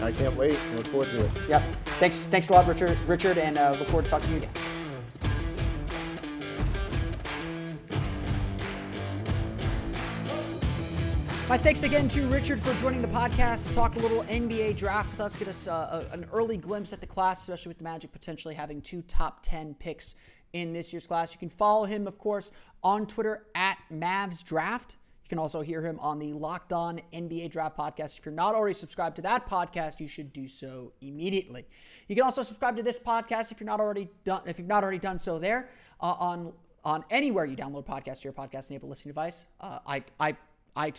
I can't wait. Look forward to it. Yep. Thanks. Thanks a lot, Richard. Richard, and uh, look forward to talking to you again. My thanks again to Richard for joining the podcast to talk a little NBA draft with us, get us uh, a, an early glimpse at the class, especially with the Magic potentially having two top 10 picks in this year's class. You can follow him, of course, on Twitter at Mavs Draft. You can also hear him on the Locked On NBA Draft podcast. If you're not already subscribed to that podcast, you should do so immediately. You can also subscribe to this podcast if you're not already done. If you've not already done so, there uh, on on anywhere you download podcasts to your podcast enabled listening device. Uh, I I I,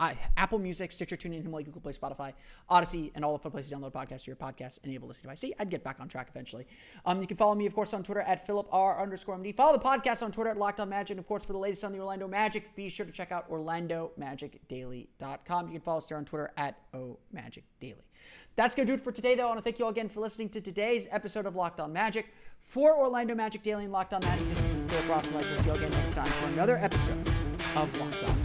I, Apple Music, Stitcher, TuneIn, Himalaya, Google Play, Spotify, Audacy, and all the fun places to download podcasts to your podcast enable listening device. See, I'd get back on track eventually. Um, you can follow me, of course, on Twitter at Philip R underscore MD. Follow the podcast on Twitter at Locked On Magic. And of course, for the latest on the Orlando Magic, be sure to check out OrlandoMagicDaily.com. You can follow us there on Twitter at OMagicDaily. That's going to do it for today, though. I want to thank you all again for listening to today's episode of Locked On Magic. For Orlando Magic Daily and Locked On Magic, this is Philip Ross. We'll see you again next time for another episode of Locked On.